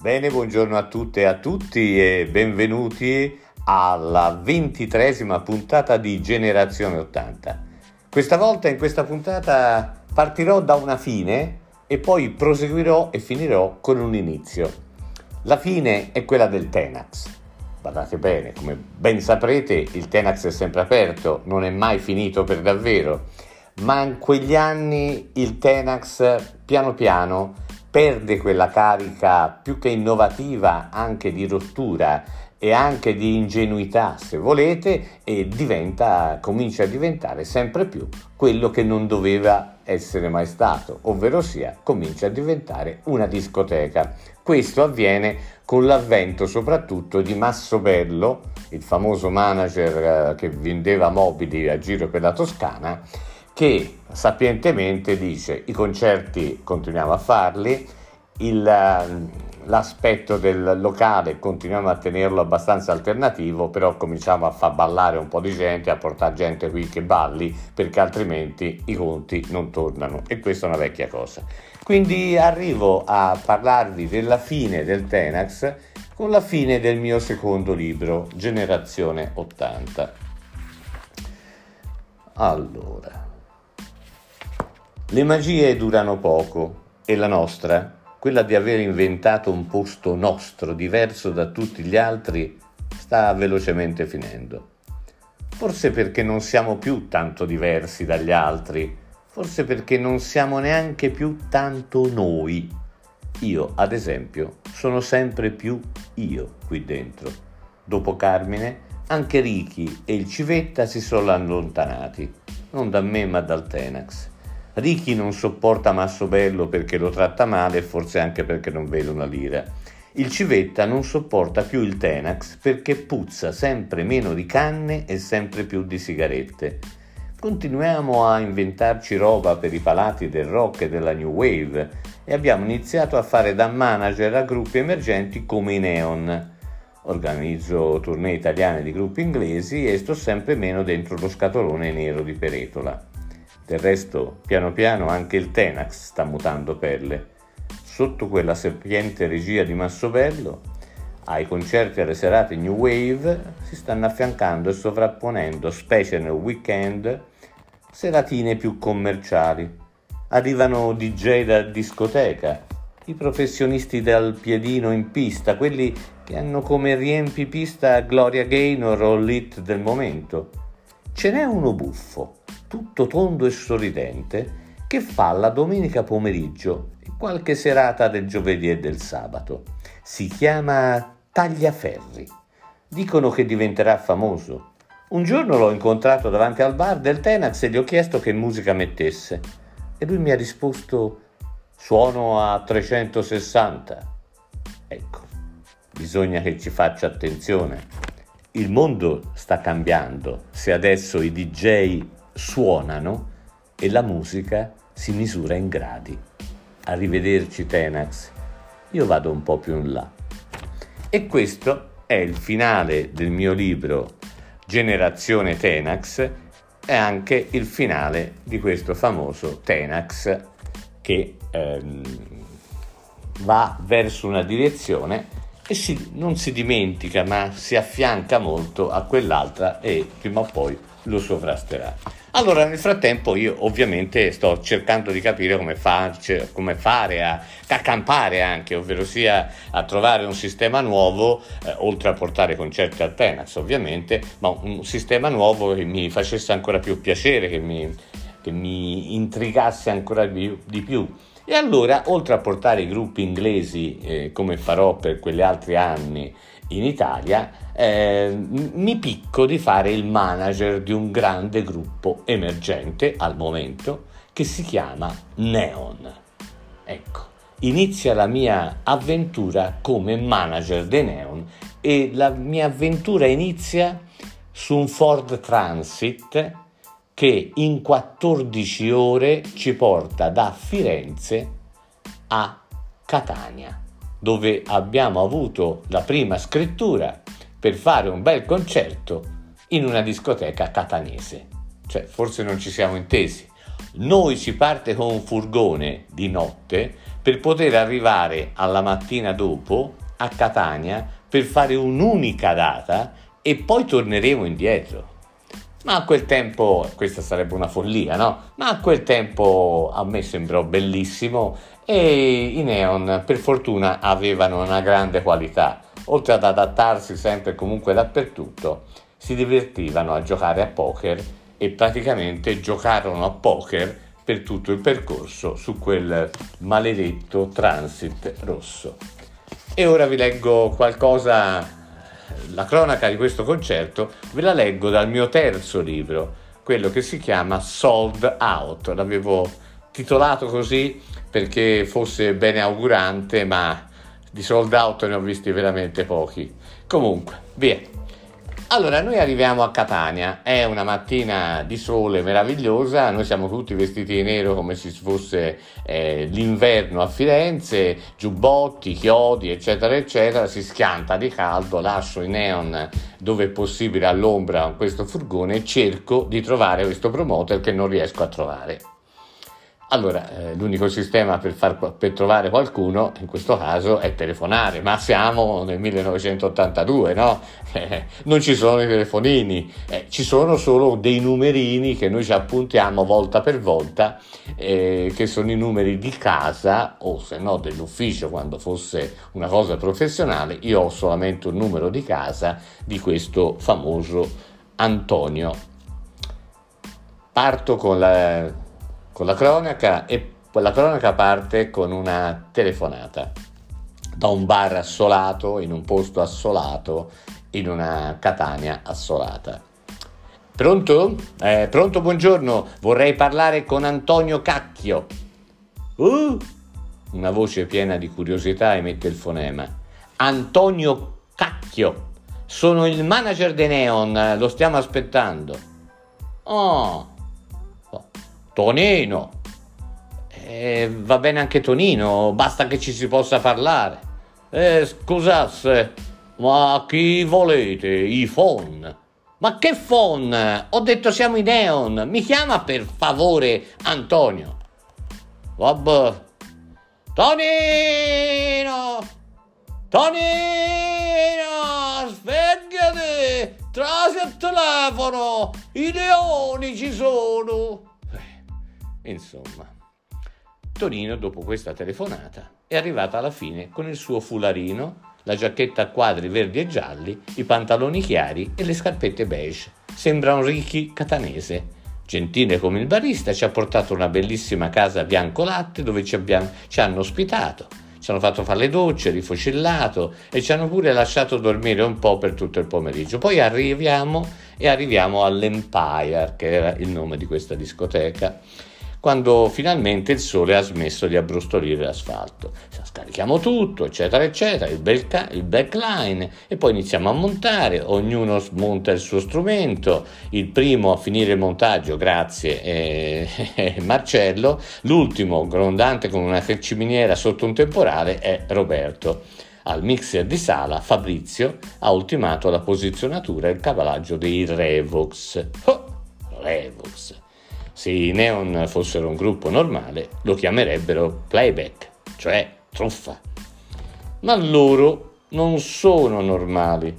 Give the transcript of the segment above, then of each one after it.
Bene, buongiorno a tutte e a tutti e benvenuti alla ventitresima puntata di Generazione 80. Questa volta in questa puntata partirò da una fine e poi proseguirò e finirò con un inizio. La fine è quella del Tenax. Guardate bene, come ben saprete il Tenax è sempre aperto, non è mai finito per davvero, ma in quegli anni il Tenax piano piano perde quella carica più che innovativa anche di rottura e anche di ingenuità, se volete, e diventa, comincia a diventare sempre più quello che non doveva essere mai stato, ovvero sia comincia a diventare una discoteca. Questo avviene con l'avvento soprattutto di Masso Bello, il famoso manager eh, che vendeva mobili a giro per la Toscana, che sapientemente dice i concerti continuiamo a farli, il, ehm, l'aspetto del locale continuiamo a tenerlo abbastanza alternativo, però cominciamo a far ballare un po' di gente, a portare gente qui che balli, perché altrimenti i conti non tornano e questa è una vecchia cosa. Quindi arrivo a parlarvi della fine del Tenax con la fine del mio secondo libro, Generazione 80. Allora, le magie durano poco e la nostra, quella di aver inventato un posto nostro diverso da tutti gli altri, sta velocemente finendo. Forse perché non siamo più tanto diversi dagli altri, forse perché non siamo neanche più tanto noi. Io, ad esempio, sono sempre più io qui dentro. Dopo Carmine, anche Ricky e il Civetta si sono allontanati, non da me ma dal Tenax. Ricky non sopporta Massobello perché lo tratta male e forse anche perché non vede una lira. Il Civetta non sopporta più il Tenax perché puzza sempre meno di canne e sempre più di sigarette. Continuiamo a inventarci roba per i palati del rock e della new wave e abbiamo iniziato a fare da manager a gruppi emergenti come i Neon. Organizzo tournée italiane di gruppi inglesi e sto sempre meno dentro lo scatolone nero di Peretola. Del resto, piano piano anche il Tenax sta mutando pelle. Sotto quella sapiente regia di Massobello, ai concerti e alle serate New Wave si stanno affiancando e sovrapponendo, specie nel weekend, seratine più commerciali. Arrivano DJ da discoteca, i professionisti dal piedino in pista, quelli che hanno come riempipista Gloria Gaynor o Lit del momento. Ce n'è uno buffo, tutto tondo e sorridente, che fa la domenica pomeriggio e qualche serata del giovedì e del sabato. Si chiama Tagliaferri. Dicono che diventerà famoso. Un giorno l'ho incontrato davanti al bar del Tenax e gli ho chiesto che musica mettesse. E lui mi ha risposto: Suono a 360. Ecco, bisogna che ci faccia attenzione. Il mondo sta cambiando. Se adesso i DJ suonano e la musica si misura in gradi. Arrivederci Tenax, io vado un po' più in là. E questo è il finale del mio libro Generazione Tenax e anche il finale di questo famoso Tenax che ehm, va verso una direzione e si, non si dimentica ma si affianca molto a quell'altra e prima o poi lo sovrasterà. Allora, nel frattempo io ovviamente sto cercando di capire come, farci, come fare a, a, campare anche, ovvero sia a trovare un sistema nuovo, eh, oltre a portare concerti al Tenax ovviamente, ma un sistema nuovo che mi facesse ancora più piacere, che mi, che mi intrigasse ancora di, di più. E allora, oltre a portare i gruppi inglesi, eh, come farò per quegli altri anni in Italia, eh, mi picco di fare il manager di un grande gruppo emergente al momento che si chiama Neon. Ecco, inizia la mia avventura come manager di Neon e la mia avventura inizia su un Ford Transit che in 14 ore ci porta da Firenze a Catania, dove abbiamo avuto la prima scrittura per fare un bel concerto in una discoteca catanese. Cioè, forse non ci siamo intesi. Noi si parte con un furgone di notte per poter arrivare alla mattina dopo a Catania per fare un'unica data e poi torneremo indietro. Ma a quel tempo, questa sarebbe una follia, no? Ma a quel tempo a me sembrò bellissimo e i neon per fortuna avevano una grande qualità. Oltre ad adattarsi sempre e comunque dappertutto, si divertivano a giocare a poker e praticamente giocarono a poker per tutto il percorso su quel maledetto transit rosso. E ora vi leggo qualcosa, la cronaca di questo concerto, ve la leggo dal mio terzo libro, quello che si chiama Sold Out. L'avevo titolato così perché fosse bene augurante, ma di sold out ne ho visti veramente pochi. Comunque, via. Allora, noi arriviamo a Catania, è una mattina di sole meravigliosa, noi siamo tutti vestiti di nero come se fosse eh, l'inverno a Firenze, giubbotti, chiodi, eccetera, eccetera, si schianta di caldo, lascio i neon dove è possibile all'ombra questo furgone e cerco di trovare questo promoter che non riesco a trovare. Allora, eh, l'unico sistema per, far, per, trovare qualcuno, in questo caso, è telefonare, ma siamo nel 1982, no? Eh, non ci sono i telefonini, eh, ci sono solo dei numerini che noi ci appuntiamo volta per volta, eh, che sono i numeri di casa o se no dell'ufficio quando fosse una cosa professionale. Io ho solamente un numero di casa di questo famoso Antonio. Parto con la con la cronaca e la cronaca parte con una telefonata da un bar assolato, in un posto assolato, in una Catania assolata. Pronto? Eh, pronto, buongiorno, vorrei parlare con Antonio Cacchio. Uh, una voce piena di curiosità emette il fonema. Antonio Cacchio, sono il manager dei Neon, lo stiamo aspettando. Oh, Tonino. Eh, va bene anche Tonino, basta che ci si possa parlare. Eh, scusasse, ma chi volete? I phon? Ma che phon? Ho detto siamo i neon. Mi chiama per favore Antonio. Vabbè. Tonino! Tonino! Svegliati! Trasi il telefono! I leoni ci sono! Insomma, Tonino, dopo questa telefonata, è arrivata alla fine con il suo fularino, la giacchetta a quadri verdi e gialli, i pantaloni chiari e le scarpette beige. Sembra un Ricky catanese. Gentile come il barista, ci ha portato una bellissima casa bianco latte dove ci, abbiamo, ci hanno ospitato. Ci hanno fatto fare le docce, rifocillato e ci hanno pure lasciato dormire un po' per tutto il pomeriggio. Poi arriviamo e arriviamo all'Empire, che era il nome di questa discoteca quando finalmente il sole ha smesso di abbrustolire l'asfalto. Scarichiamo tutto, eccetera, eccetera, il, belca- il backline e poi iniziamo a montare, ognuno smonta il suo strumento, il primo a finire il montaggio, grazie, è Marcello, l'ultimo grondante con una ciminiera sotto un temporale è Roberto. Al mixer di sala Fabrizio ha ultimato la posizionatura e il cavalaggio dei Revox. Oh, Revox se i Neon fossero un gruppo normale, lo chiamerebbero playback, cioè truffa. Ma loro non sono normali.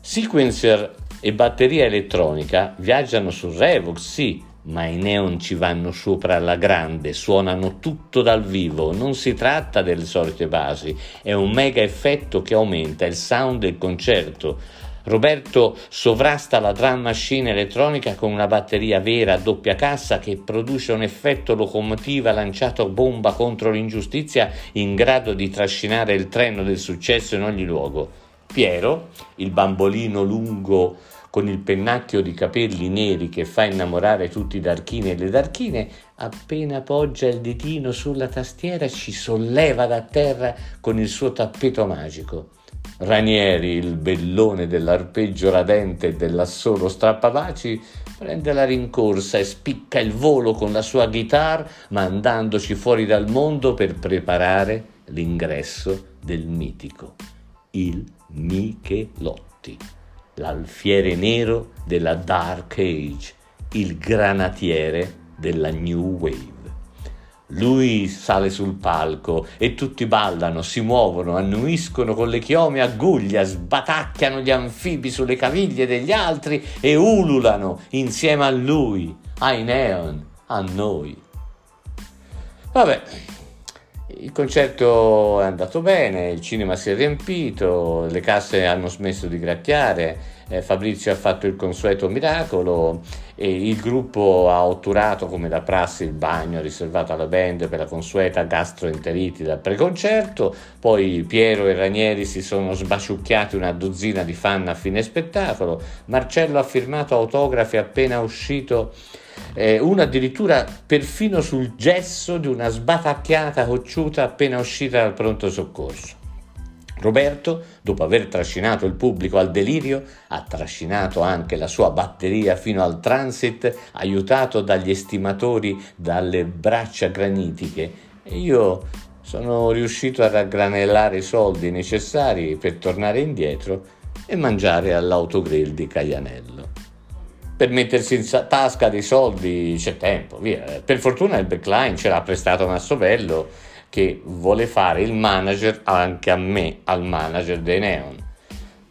Sequencer e batteria elettronica viaggiano su Revox, sì, ma i neon ci vanno sopra alla grande, suonano tutto dal vivo, non si tratta delle solite basi, è un mega effetto che aumenta il sound del concerto, Roberto sovrasta la drum machine elettronica con una batteria vera a doppia cassa che produce un effetto locomotiva lanciato bomba contro l'ingiustizia in grado di trascinare il treno del successo in ogni luogo. Piero, il bambolino lungo con il pennacchio di capelli neri che fa innamorare tutti i darchini e le darchine, appena poggia il ditino sulla tastiera ci solleva da terra con il suo tappeto magico. Ranieri, il bellone dell'arpeggio radente e dell'assolo strappabaci, prende la rincorsa e spicca il volo con la sua guitar, mandandoci fuori dal mondo per preparare l'ingresso del mitico, il Michelotti, l'alfiere nero della Dark Age, il granatiere della New Wave. Lui sale sul palco e tutti ballano, si muovono, annuiscono con le chiome a guglia, sbatacchiano gli anfibi sulle caviglie degli altri e ululano insieme a lui, ai neon, a noi. Vabbè, il concerto è andato bene, il cinema si è riempito, le casse hanno smesso di gracchiare, eh, Fabrizio ha fatto il consueto miracolo e il gruppo ha otturato come da prassi il bagno riservato alla band per la consueta gastroenteriti dal preconcerto, poi Piero e Ranieri si sono sbaciucchiati una dozzina di fan a fine spettacolo, Marcello ha firmato autografi appena uscito eh, uno addirittura perfino sul gesso di una sbatacchiata cocciuta appena uscita dal pronto soccorso. Roberto, dopo aver trascinato il pubblico al delirio, ha trascinato anche la sua batteria fino al transit, aiutato dagli estimatori dalle braccia granitiche e io sono riuscito a raggranellare i soldi necessari per tornare indietro e mangiare all'autogrill di Caianello. Per mettersi in tasca dei soldi c'è tempo, via. Per fortuna il backline ce l'ha prestato Massovello che vuole fare il manager anche a me, al manager dei Neon.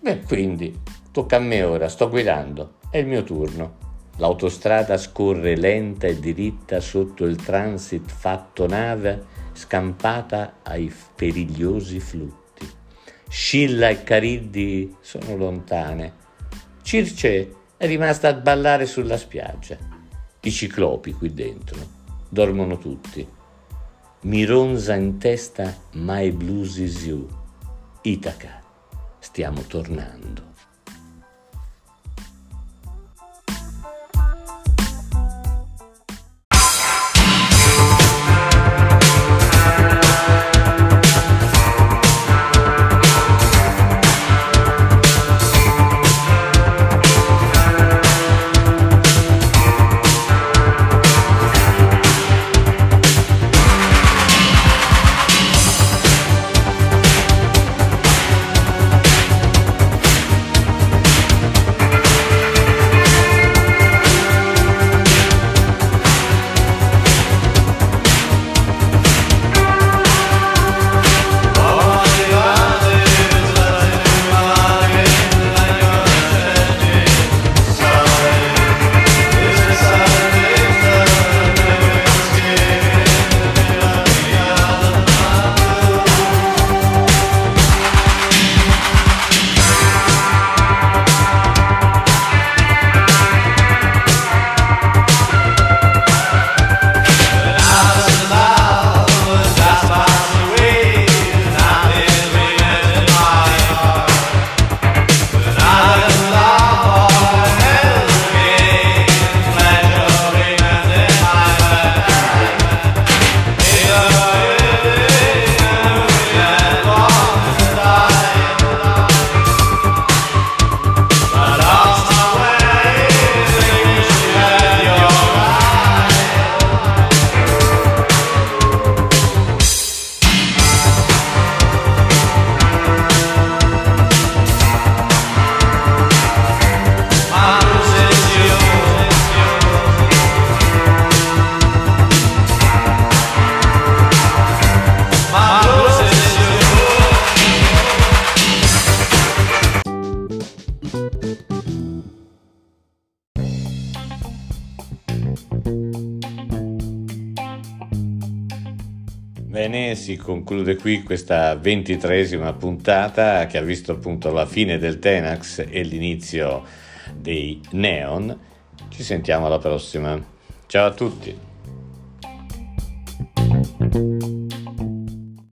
Beh, quindi tocca a me ora, sto guidando, è il mio turno. L'autostrada scorre lenta e diritta sotto il transit fatto nave scampata ai perigliosi flutti. Scilla e Cariddi sono lontane. Circe è rimasta a ballare sulla spiaggia. I ciclopi qui dentro dormono tutti mi ronza in testa My Blues Is You. Itaca, stiamo tornando. Bene, si conclude qui questa ventitresima puntata che ha visto appunto la fine del Tenax e l'inizio dei Neon. Ci sentiamo alla prossima. Ciao a tutti.